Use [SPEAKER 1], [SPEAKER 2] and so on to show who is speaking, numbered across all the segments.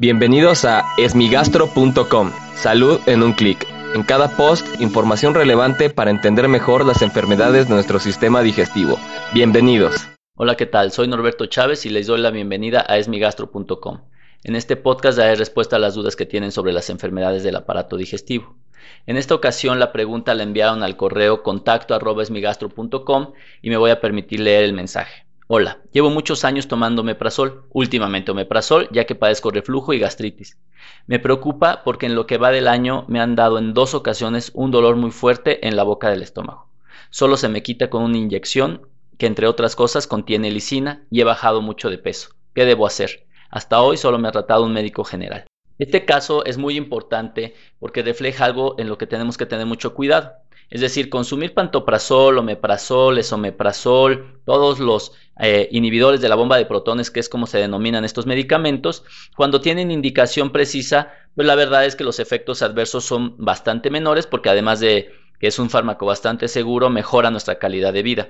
[SPEAKER 1] Bienvenidos a esmigastro.com. Salud en un clic. En cada post, información relevante para entender mejor las enfermedades de nuestro sistema digestivo. Bienvenidos.
[SPEAKER 2] Hola, ¿qué tal? Soy Norberto Chávez y les doy la bienvenida a esmigastro.com. En este podcast daré respuesta a las dudas que tienen sobre las enfermedades del aparato digestivo. En esta ocasión la pregunta la enviaron al correo contacto y me voy a permitir leer el mensaje. Hola, llevo muchos años tomando meprazol, últimamente omeprazol, ya que padezco reflujo y gastritis. Me preocupa porque en lo que va del año me han dado en dos ocasiones un dolor muy fuerte en la boca del estómago. Solo se me quita con una inyección que entre otras cosas contiene lisina y he bajado mucho de peso. ¿Qué debo hacer? Hasta hoy solo me ha tratado un médico general. Este caso es muy importante porque refleja algo en lo que tenemos que tener mucho cuidado. Es decir, consumir pantoprazol, omeprazol, esomeprazol, todos los eh, inhibidores de la bomba de protones, que es como se denominan estos medicamentos, cuando tienen indicación precisa, pues la verdad es que los efectos adversos son bastante menores porque además de que es un fármaco bastante seguro, mejora nuestra calidad de vida.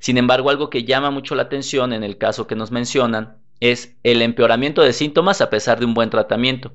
[SPEAKER 2] Sin embargo, algo que llama mucho la atención en el caso que nos mencionan es el empeoramiento de síntomas a pesar de un buen tratamiento.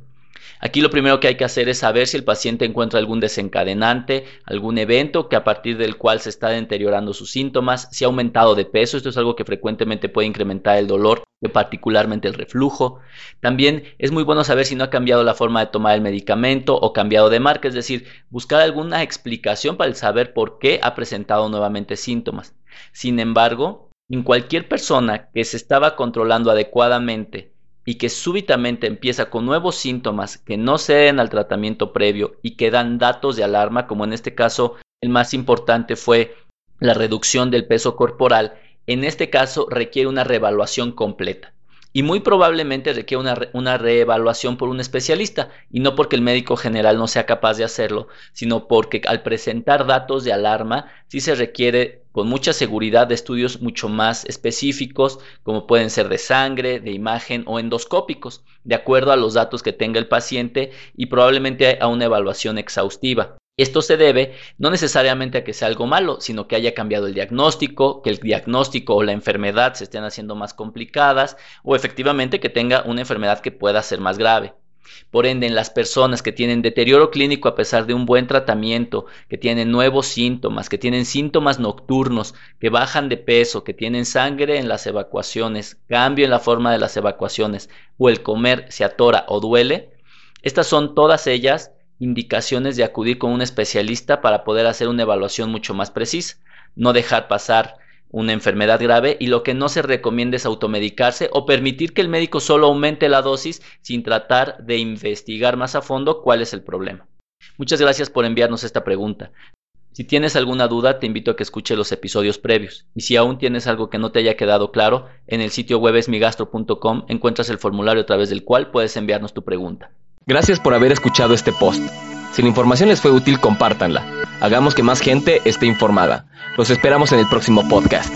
[SPEAKER 2] Aquí lo primero que hay que hacer es saber si el paciente encuentra algún desencadenante, algún evento que a partir del cual se está deteriorando sus síntomas, si ha aumentado de peso, esto es algo que frecuentemente puede incrementar el dolor, particularmente el reflujo. También es muy bueno saber si no ha cambiado la forma de tomar el medicamento o cambiado de marca, es decir, buscar alguna explicación para saber por qué ha presentado nuevamente síntomas. Sin embargo, en cualquier persona que se estaba controlando adecuadamente y que súbitamente empieza con nuevos síntomas que no ceden al tratamiento previo y que dan datos de alarma, como en este caso el más importante fue la reducción del peso corporal, en este caso requiere una reevaluación completa y muy probablemente requiere una, una, reevaluación por un especialista y no porque el médico general no sea capaz de hacerlo, sino porque al presentar datos de alarma sí se requiere con mucha seguridad de estudios mucho más específicos como pueden ser de sangre, de imagen o endoscópicos, de acuerdo a los datos que tenga el paciente y probablemente a una evaluación exhaustiva. Esto se debe no necesariamente a que sea algo malo, sino que haya cambiado el diagnóstico, que el diagnóstico o la enfermedad se estén haciendo más complicadas o efectivamente que tenga una enfermedad que pueda ser más grave. Por ende, en las personas que tienen deterioro clínico a pesar de un buen tratamiento, que tienen nuevos síntomas, que tienen síntomas nocturnos, que bajan de peso, que tienen sangre en las evacuaciones, cambio en la forma de las evacuaciones o el comer se atora o duele, estas son todas ellas indicaciones de acudir con un especialista para poder hacer una evaluación mucho más precisa, no dejar pasar una enfermedad grave y lo que no se recomienda es automedicarse o permitir que el médico solo aumente la dosis sin tratar de investigar más a fondo cuál es el problema. Muchas gracias por enviarnos esta pregunta. Si tienes alguna duda, te invito a que escuche los episodios previos. Y si aún tienes algo que no te haya quedado claro, en el sitio web esmigastro.com encuentras el formulario a través del cual puedes enviarnos tu pregunta.
[SPEAKER 1] Gracias por haber escuchado este post. Si la información les fue útil, compártanla. Hagamos que más gente esté informada. Los esperamos en el próximo podcast.